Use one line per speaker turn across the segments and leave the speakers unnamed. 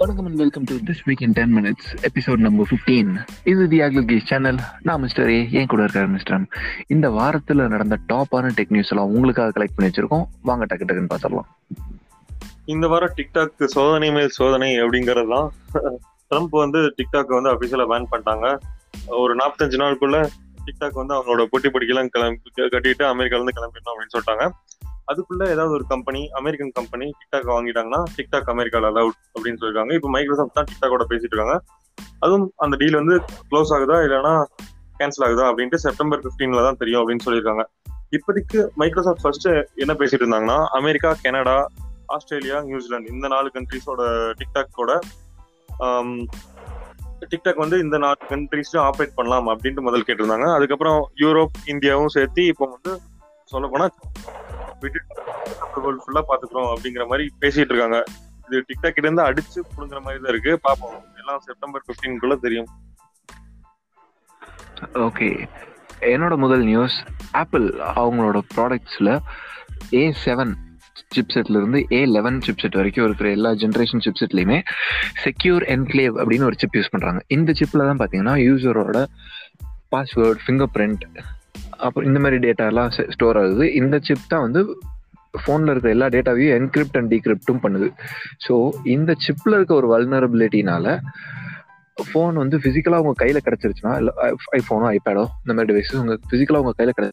வணக்கம் and welcome to this week in ten minutes episode number fifteen இது the ஆக்லிகேஸ் channel நான் mister ஏ என் கூட இருக்காரு மிஸ்டர் இந்த வாரத்தில் நடந்த டாப்பான டெக் நியூஸ் எல்லாம் உங்களுக்காக கலெக்ட் பண்ணி வச்சிருக்கோம். வாங்க டக்கு டக்குன்னு பார்த்துடலாம்.
இந்த வாரம் டிக்டாக் சோதனை மேல் சோதனை அப்படிங்கிறது தான் ட்ரம்ப் வந்து டிக்டாக் வந்து அஃபிஷியலாக பேன் பண்ணிட்டாங்க. ஒரு நாற்பத்தஞ்சு நாளுக்குள்ள டிக்டாக் வந்து அவங்களோட போட்டி படிக்கலாம் கிளம்பி கட்டிட்டு அமெரிக்கால இருந்து கிளம்பிடணும் அப்படின்னு சொல்லிட்டாங்க. அதுக்குள்ள ஏதாவது ஒரு கம்பெனி அமெரிக்கன் கம்பெனி டிக்டாக் வாங்கிட்டாங்கன்னா டிக்டாக் அமெரிக்கால அலவுட் அப்படின்னு சொல்லிருக்காங்க. இப்போ மைக்ரோசாஃப்ட் தான் டிக்டாக்கோட பேசிட்டு இருக்காங்க. அதுவும் அந்த டீல் வந்து க்ளோஸ் ஆகுதா இல்லைன்னா கேன்சல் ஆகுதா அப்படின்ட்டு செப்டம்பர் 15ல தான் தெரியும் அப்படின்னு சொல்லியிருக்காங்க. இப்போதைக்கு மைக்ரோசாஃப்ட் ஃபர்ஸ்ட் என்ன பேசிட்டு இருந்தாங்கன்னா அமெரிக்கா கனடா ஆஸ்திரேலியா நியூசிலாந்து இந்த நாலு கண்ட்ரிஸோட டிக்டாக்கோட டிக்டாக் வந்து இந்த நாலு கண்ட்ரிஸ்லயும் ஆப்ரேட் பண்ணலாம் அப்படின்ட்டு முதல் கேட்டிருந்தாங்க. அதுக்கப்புறம் யூரோப் இந்தியாவும் சேர்த்து இப்போ வந்து சொல்ல போனா வேர்ல்ட் ஃபுல்லா பாத்துக்கிறோம் அப்படிங்கிற மாதிரி பேசிட்டு இருக்காங்க. இது டிக்டாக் கிட்ட இருந்து அடிச்சு புடுங்குற மாதிரி தான் இருக்கு. பாப்போம். எல்லாம் செப்டம்பர் பிப்டீன்குள்ள தெரியும்.
ஓகே என்னோட முதல் நியூஸ் ஆப்பிள் அவங்களோட ப்ராடக்ட்ஸில் ஏ செவன் சிப்செட்ல இருந்து ஏ லெவன் சிப்செட் வரைக்கும் இருக்கிற எல்லா ஜென்ரேஷன் சிப்செட்லையுமே செக்யூர் என்க்ளேவ் அப்படின்னு ஒரு சிப் யூஸ் பண்ணுறாங்க இந்த சிப்பில் தான் பார்த்தீங்கன்னா யூசரோட பாஸ்வேர்ட் ஃபிங்கர் பிரிண்ட் அப்புறம் இந்த மாதிரி டேட்டாலாம் ஸ்டோர் ஆகுது. இந்த சிப் தான் வந்து ஃபோனில் இருக்கிற எல்லா டேட்டாவையும் என்கிரிப்ட் அண்ட் டிகிரிப்டும் பண்ணுது. ஸோ இந்த சிப்பில் இருக்க ஒரு வல்னரபிலிட்டினால ஃபோன் வந்து ஃபிசிக்கலாக உங்கள் கையில் கிடச்சிருச்சுன்னா இல்லை ஐஃபோனோ ஐபேடோ இந்த மாதிரி டிவைஸஸ் உங்கள் ஃபிசிக்கலாக உங்கள் கையில் கிட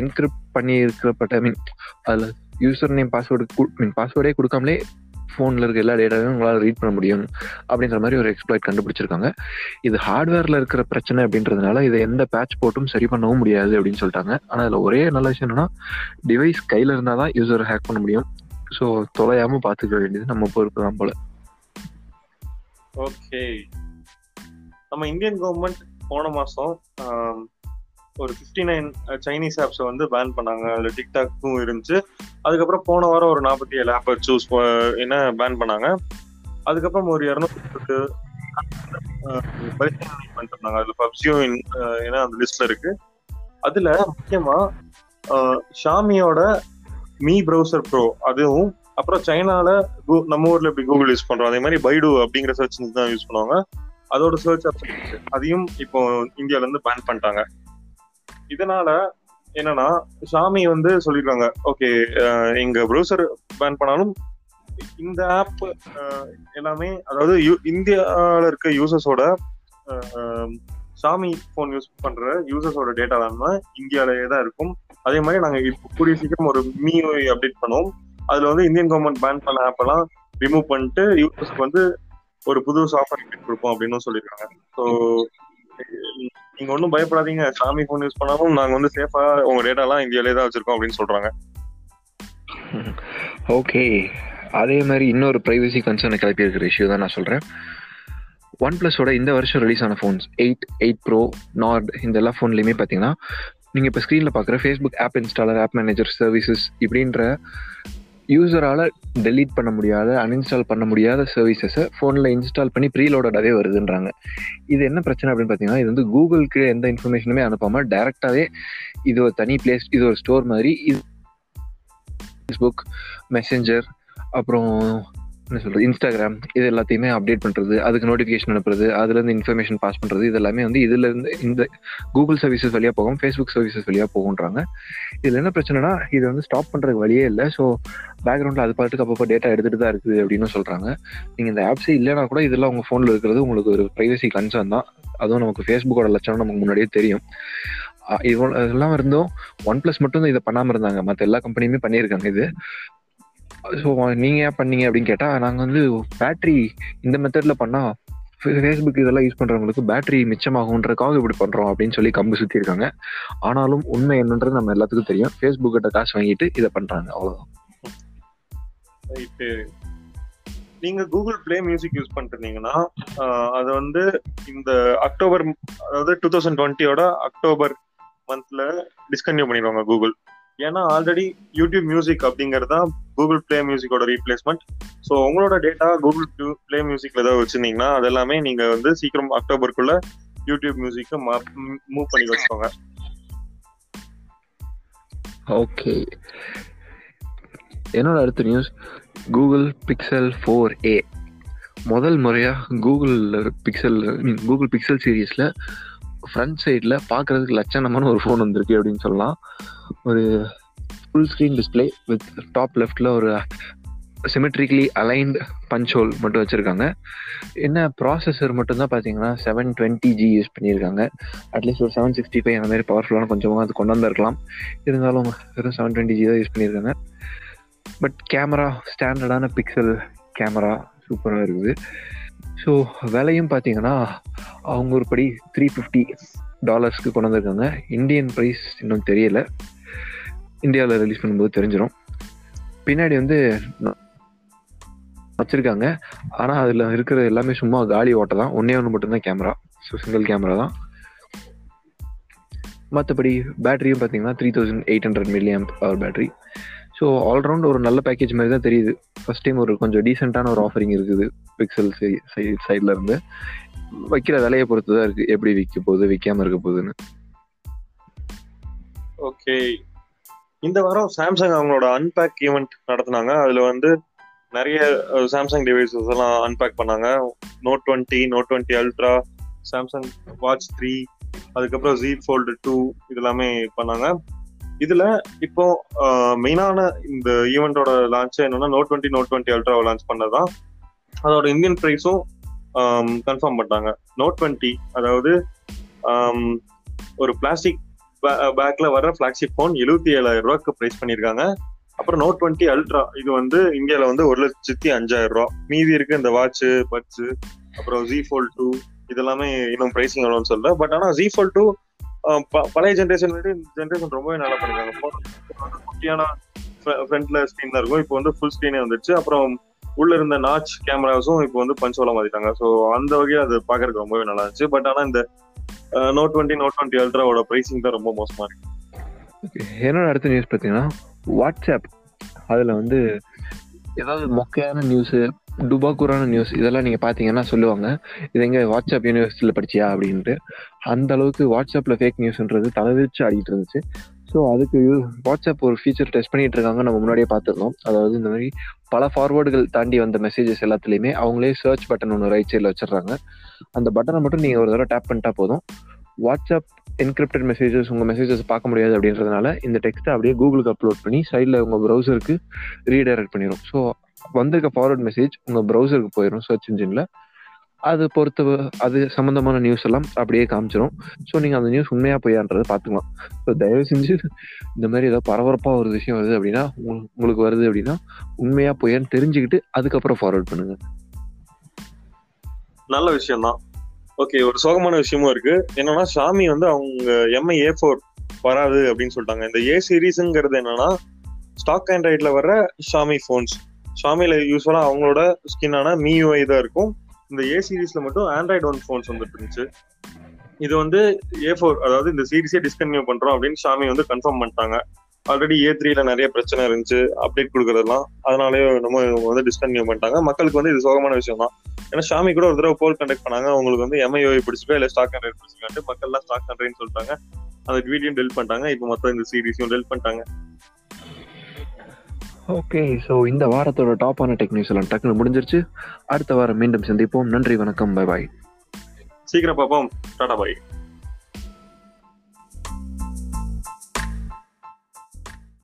என்கிரிப்ட் பண்ணி இருக்கிறப்பட்ட ஐ மீன் அதில் யூசர் நேம் பாஸ்வேர்டு மீன் பாஸ்வேர்டே கொடுக்காமலே ஃபோனில் இருக்க எல்லா டேட்டாவையும் உங்களால் ரீட் பண்ண முடியும் அப்படின்ற மாதிரி ஒரு எக்ஸ்ப்ளாய்ட் கண்டுபிடிச்சிருக்காங்க. இது ஹார்ட்வேரில் இருக்கிற பிரச்சனை அப்படின்றதுனால இதை எந்த பேட்ச் போட்டும் சரி பண்ணவும் முடியாது அப்படின்னு சொல்லிட்டாங்க. ஆனால் அதில் ஒரே நல்ல விஷயம் என்னன்னா டிவைஸ் கையில் இருந்தால் தான் யூசர் ஹேக் பண்ண முடியும். ஸோ தொலையாமல் பார்த்துக்க வேண்டியது நம்ம பொறுப்பு தான் போல.
ஓகே நம்ம இந்தியன் கவர்மெண்ட் போன மாதம் ஒரு 59 நைன் சைனீஸ் ஆப்ஸை வந்து பேன் பண்ணாங்க. அதில் டிக்டாக்கும் இருந்துச்சு. அதுக்கப்புறம் போன வாரம் ஒரு நாற்பத்தி ஏழு ஆப்பை சூஸ் என்ன பேன் பண்ணாங்க. அதுக்கப்புறம் ஒரு இரநூத்தி பரிசீலனை பண்ணிட்டு இருந்தாங்க அதுல பப்ஜியும் ஏன்னா அந்த லிஸ்ட்ல இருக்கு. அதுல முக்கியமா ஷாமியோட மீ ப்ரௌசர் ப்ரோ அதுவும் அப்புறம் சைனால கூ- நம்ம ஊர்ல இப்படி கூகுள் யூஸ் பண்றோம். அதே மாதிரி பைடு அப்படிங்கிற சர்ச் தான் யூஸ் பண்ணுவாங்க. அதோட சர்ச் அதையும் இப்போ இந்தியால இருந்து பேன் பண்ணிட்டாங்க. இதனால என்னன்னா சாமி வந்து சொல்லிருக்காங்க ஓகே எங்க ப்ரௌசர் பேன் பண்ணாலும் இந்த ஆப் எல்லாமே அதாவது யூ- இருக்க யூசர்ஸோட சாமி ஃபோன் யூஸ் பண்ற யூசர்ஸோட டேட்டா எல்லாமே இந்தியாவிலேயே தான் இருக்கும். அதே மாதிரி நாங்க இப்போ கூடிய சீக்கிரம் ஒரு மியூஐ அப்டேட் பண்ணுவோம். அதுல வந்து இந்தியன் கவர்மெண்ட் பேன் பண்ண ஆப் எல்லாம் ரிமூவ் பண்ணிட்டு யூசர்ஸ்க்கு வந்து ஒரு புது சாஃப்ட்வேர் கொடுப்போம் அப்படின்னு சொல்லியிருக்காங்க ஸோ நீங்க ஒன்றும் பயப்படாதீங்க. சாமி ஃபோன் யூஸ் பண்ணாலும் நாங்க வந்து சேஃபா உங்க டேட்டா எல்லாம் இந்தியாலே தான் வச்சிருக்கோம் அப்படின்னு சொல்றாங்க.
ஓகே அதே மாதிரி இன்னொரு ப்ரைவசி கன்சர்னை கிளப்பி இருக்கிற இஷ்யூ தான் நான் சொல்கிறேன் ஒன் ப்ளஸோட இந்த வருஷம் ரிலீஸ் ஆன phones eight eight pro Nord இந்த எல்லா ஃபோன்லையுமே பார்த்தீங்கன்னா நீங்கள் இப்போ ஸ்க்ரீனில் பார்க்குற Facebook app installer app manager services இப்படின்ற யூசரால் டெலீட் பண்ண முடியாத அன்இன்ஸ்டால் பண்ண முடியாத சர்வீசஸை ஃபோனில் இன்ஸ்டால் பண்ணி ப்ரீலோடடாகவே வருதுன்றாங்க. இது என்ன பிரச்சனை அப்படின்னு பார்த்தீங்கன்னா இது வந்து கூகுளுக்கு எந்த இன்ஃபர்மேஷனுமே அனுப்பாமல் டேரெக்டாகவே இது ஒரு தனி பிளேஸ் இது ஒரு ஸ்டோர் மாதிரி இது ஃபேஸ்புக் மெசஞ்சர் அப்புறம் என்ன சொல்றது இன்ஸ்டாகிராம் இது எல்லாத்தையுமே அப்டேட் பண்றது அதுக்கு நோட்டிஃபிகேஷன் அனுப்புறது அதுல இருந்து இன்ஃபர்மேஷன் பாஸ் பண்றது இது எல்லாமே வந்து இதுல இருந்து இந்த கூகுள் சர்வீசஸ் வழியா போகும் ஃபேஸ்புக் சர்வீசஸ் வழியா போகுன்றாங்க இதுல என்ன பிரச்சனைனா இது வந்து ஸ்டாப் பண்றதுக்கு வழியே இல்லை. ஸோ பேக்ரவுண்ட்ல அது பாட்டுக்கு அப்பப்போ டேட்டா எடுத்துட்டு தான் இருக்குது அப்படின்னு சொல்றாங்க. நீங்க இந்த ஆப்ஸே இல்லைனா கூட இதெல்லாம் உங்க போன்ல இருக்கிறது உங்களுக்கு ஒரு பிரைவசி கன்சர்ன் தான். அதுவும் நமக்கு ஃபேஸ்புக்கோட லட்சணம் நமக்கு முன்னாடியே தெரியும். அஹ் இதெல்லாம் இருந்தும் ஒன் பிளஸ் மட்டும் தான் இதை பண்ணாம இருந்தாங்க. மற்ற எல்லா கம்பெனியுமே பண்ணியிருக்காங்க இது. ஸோ நீங்க ஏன் பண்ணீங்க அப்படின்னு கேட்டா நாங்க வந்து பேட்டரி இந்த மெத்தட்ல பண்ணா ஃபேஸ்புக் இதெல்லாம் யூஸ் பண்றவங்களுக்கு பேட்டரி மிச்சமாகுன்றதுக்காக இப்படி பண்றோம் அப்படின்னு சொல்லி கம்பு சுத்தி இருக்காங்க ஆனாலும் உண்மை என்னன்றது நம்ம எல்லாத்துக்கும் தெரியும். ஃபேஸ்புக் கிட்ட காசு வாங்கிட்டு இதை பண்றாங்க. அவ்வளவுதான்.
ரைட்டு நீங்க கூகுள் பிளே மியூசிக் யூஸ் பண்ணிட்டு இருந்தீங்கன்னா அது வந்து இந்த அக்டோபர் அதாவது டூ தௌசண்ட் டுவெண்ட்டியோட அக்டோபர் மந்த்ல டிஸ்கன்டினியூ பண்ணிடுவாங்க கூகுள் ஏன்னா ஆல்ரெடி யூடியூப் மியூசிக் அப்படிங்கிறது தான் கூகுள் பிளே மியூசிக்கோட ரீப்ளேஸ்மெண்ட் ஸோ உங்களோட டேட்டா கூகுள் பிளே மியூசிக்ல ஏதாவது வச்சிருந்தீங்கன்னா அது எல்லாமே நீங்க வந்து சீக்கிரம் அக்டோபருக்குள்ள யூடியூப் மியூசிக்கு மூவ் பண்ணி வச்சுக்கோங்க.
ஓகே என்னோட அடுத்த news Google Pixel four A முதல் முறையாக கூகுள் பிக்சல் கூகுள் பிக்சல் சீரீஸில் ஃப்ரண்ட் சைடில் பார்க்குறதுக்கு லட்சணமான ஒரு ஃபோன் வந்திருக்கு அப்படின்னு சொல்லலாம். ஒரு full screen display with top லெஃப்டில் ஒரு சிமெட்ரிக்லி அலைன்ட் பஞ்ச் ஹோல் மட்டும் வச்சுருக்காங்க. என்ன ப்ராசஸர் மட்டும்தான் பார்த்தீங்கன்னா செவன் டுவெண்ட்டி ஜி யூஸ் பண்ணியிருக்காங்க. அட்லீஸ்ட் ஒரு செவன் சிக்ஸ்டி ஃபைவ் அந்த மாதிரி பவர்ஃபுல்லான கொஞ்சமாக அது கொண்டு வந்திருக்கலாம். இருந்தாலும் வெறும் செவன் டுவெண்ட்டி ஜி தான் யூஸ் பண்ணியிருக்காங்க. பட் கேமரா ஸ்டாண்டர்டான பிக்சல் கேமரா சூப்பராக இருக்குது. ஸோ விலையும் பார்த்தீங்கன்னா அவங்க ஒரு படி த்ரீ ஃபிஃப்டி டாலர்ஸ்க்கு கொண்டு வந்திருக்காங்க. இந்தியன் ப்ரைஸ் இன்னும் தெரியல. இந்தியாவில் ரிலீஸ் பண்ணும்போது தெரிஞ்சிடும் பின்னாடி வந்து வச்சுருக்காங்க ஆனால் அதில் இருக்கிற எல்லாமே சும்மா காலி ஓட்ட தான். ஒன்றே ஒன்று மட்டும்தான் கேமரா ஸோ சிங்கிள் கேமரா தான். மற்றபடி பேட்டரியும் பார்த்தீங்கன்னா three thousand eight hundred milliamp power battery so all round ஒரு நல்ல பேக்கேஜ் மாதிரி தான் தெரியுது. ஃபர்ஸ்ட் டைம் ஒரு கொஞ்சம் டீசெண்டான ஒரு ஆஃபரிங் இருக்குது. பிக்சல் சைடில் இருந்து. வைக்கிற விலையை பொறுத்து தான் இருக்குது எப்படி விற்க போகுது விற்காமல் இருக்க போகுதுன்னு.
ஓகே இந்த வாரம் சாம்சங் அவங்களோட அன்பேக் ஈவெண்ட் நடத்தினாங்க. அதுல வந்து நிறைய சாம்சங் டிவைசஸ் எல்லாம் அன்பேக் பண்ணாங்க. Note twenty Note twenty Ultra Samsung Watch three அதுக்கப்புறம் ஜி ஃபோல்டு டூ இதெல்லாமே பண்ணாங்க. இதுல இப்போ மெயினான இந்த ஈவெண்டோட லான்ச் என்னன்னா நோட் டுவெண்ட்டி நோட் டுவெண்ட்டி அல்ட்ராவை லான்ச் பண்ணதான் அதோட இந்தியன் ப்ரைஸும் கன்ஃபார்ம் பண்ணிட்டாங்க. நோட் டுவெண்ட்டி அதாவது ஒரு பிளாஸ்டிக் பேக்ல வர ஃபிளாக்ஷிப் ஃபோன் எழுபத்தி ஏழாயிரம் ரூபாய்க்கு ப்ரைஸ் பண்ணியிருக்காங்க. அப்புறம் நோட் டுவெண்ட்டி அல்ட்ரா இது வந்து இந்தியாவில் வந்து ஒரு லட்சத்தி அஞ்சாயிரம் ரூபா. மீதி இருக்கு இந்த வாட்ச் பட்ஸ் அப்புறம் ஜி ஃபோல் டூ இதெல்லாமே இன்னும் ப்ரைஸிங் எவ்வளோன்னு சொல்ல பட் ஆனால் ஜி ஃபோல் டூ பழைய ஜென்ரேஷன் விட இந்த ஜென்ரேஷன் ரொம்பவே நல்லா பண்ணிருக்காங்க குட்டியான ஃப்ரண்ட்ல ஸ்க்ரீன் தான் இருக்கும். இப்போ வந்து ஃபுல் ஸ்க்ரீனே வந்துருச்சு. அப்புறம் உள்ள இருந்த நாச் கேமராஸும் இப்போ வந்து பஞ்சோலா மாத்திட்டாங்க. ஸோ அந்த வகையில் அது பார்க்கறதுக்கு ரொம்பவே நல்லா இருந்துச்சு. பட் ஆனால் இந்த நோட் டுவெண்ட்டி நோட் டுவெண்ட்டி அல்ட்ராவோட ப்ரைசிங் தான் ரொம்ப மோசமா இருக்கு.
என்னோட அடுத்த நியூஸ் பார்த்தீங்கன்னா வாட்ஸ்அப் அதில் வந்து ஏதாவது மொக்கையான நியூஸு டுபாக்கூரான நியூஸ் இதெல்லாம் நீங்கள் பார்த்தீங்கன்னா சொல்லுவாங்க. இது எங்கே வாட்ஸ்அப் யூனிவர்சிட்டியில் படிச்சியா அப்படின்ட்டு. அந்த அளவுக்கு வாட்ஸ்அப்பில் ஃபேக் நியூஸ்ன்றது தலைவிரிச்சு ஆடிட்டு இருந்துச்சு. ஸோ அதுக்கு வாட்ஸ்அப் ஒரு ஃபீச்சர் டெஸ்ட் பண்ணிட்டு இருக்காங்க நம்ம முன்னாடியே பார்த்துருந்தோம். அதாவது இந்த மாதிரி பல ஃபார்வேர்டுகள் தாண்டி வந்த மெசேஜஸ் எல்லாத்துலேயுமே அவங்களே சர்ச் பட்டன் ஒன்று ரைட் சைடில் வச்சிடுறாங்க. அந்த பட்டனை மட்டும் நீங்கள் ஒரு தடவை டேப் பண்ணிட்டா போதும். வாட்ஸ்அப் என்கிரிப்டட் மெசேஜஸ் உங்கள் மெசேஜஸ் பார்க்க முடியாது அப்படின்றதுனால இந்த டெக்ஸ்ட்டை அப்படியே கூகுளுக்கு அப்லோட் பண்ணி சைடில் உங்கள் ப்ரௌசருக்கு ரீடைரக்ட் பண்ணிடும் ஸோ வந்திருக்க ஃபார்வர்ட் மெசேஜ் உங்கள் ப்ரௌசருக்கு போயிடும் சர்ச் இன்ஜினில் அது பொறுத்த அது சம்மந்தமான நியூஸ் எல்லாம் அப்படியே காமிச்சிடும் ஸோ நீங்கள் அந்த நியூஸ் உண்மையாக பொய்யான்றதை பார்த்துக்கலாம். ஸோ தயவு செஞ்சு இந்த மாதிரி ஏதோ பரபரப்பாக ஒரு விஷயம் வருது அப்படின்னா உங்களுக்கு வருது அப்படின்னா உண்மையாக பொய்யான்னு தெரிஞ்சுக்கிட்டு அதுக்கப்புறம் ஃபார்வர்ட் பண்ணுங்க.
நல்ல விஷயம் தான் ஓகே ஒரு சோகமான விஷயமும் இருக்கு. என்னன்னா ஷாமி வந்து அவங்க எம்ஐ ஏ ஃபோர் வராது அப்படின்னு சொல்லிட்டாங்க. இந்த ஏ சீரீஸுங்கிறது என்னன்னா ஸ்டாக் ஆண்ட்ராய்டில் வர ஷாமி ஃபோன்ஸ் ஷாமில யூஸ்வலாக அவங்களோட ஸ்கின்னான மியூஐ தான் இருக்கும். இந்த ஏ சீரீஸ்ல மட்டும் ஆண்ட்ராய்டு ஒன் ஃபோன்ஸ் வந்துட்டு இருந்துச்சு இது வந்து ஏ ஃபோர் அதாவது இந்த சீரீஸே டிஸ்கன்டினியூ பண்றோம் அப்படின்னு ஷாமி வந்து கன்ஃபார்ம் பண்ணிட்டாங்க. ஆல்ரெடி ஏ த்ரீல நிறைய பிரச்சனை இருந்துச்சு அப்டேட் கொடுக்கறதெல்லாம். அதனாலே நம்ம வந்து டிஸ்கன்டினியூ பண்ணிட்டாங்க. மக்களுக்கு வந்து இது சோகமான விஷயம் தான் ஏன்னா ஷாமி கூட ஒரு தடவை போல் கண்டக்ட் பண்ணாங்க அவங்களுக்கு வந்து எம்ஐஓ பிடிச்சிருக்கா இல்ல ஸ்டாக் ஆண்ட்ராய்ட் பிடிச்சிருக்காட்டு மக்கள்லாம் ஸ்டாக் ஆண்ட்ராய்ட்னு சொல்லிட்டாங்க. அந்த வீடியோ டெல் பண்ணிட்டாங்க. இப்போ மொத்தம் இந்த சீரீஸையும் டெல் பண்ணிட்டாங்க.
ஓகே ஸோ இந்த வாரத்தோட டாப்பான டெக் நியூஸ் எல்லாம் டக்குன்னு முடிஞ்சிருச்சு. அடுத்த வாரம் மீண்டும் சந்திப்போம். நன்றி வணக்கம் பை பாய்
சீக்கிரம் பார்ப்போம். டாடா பாய்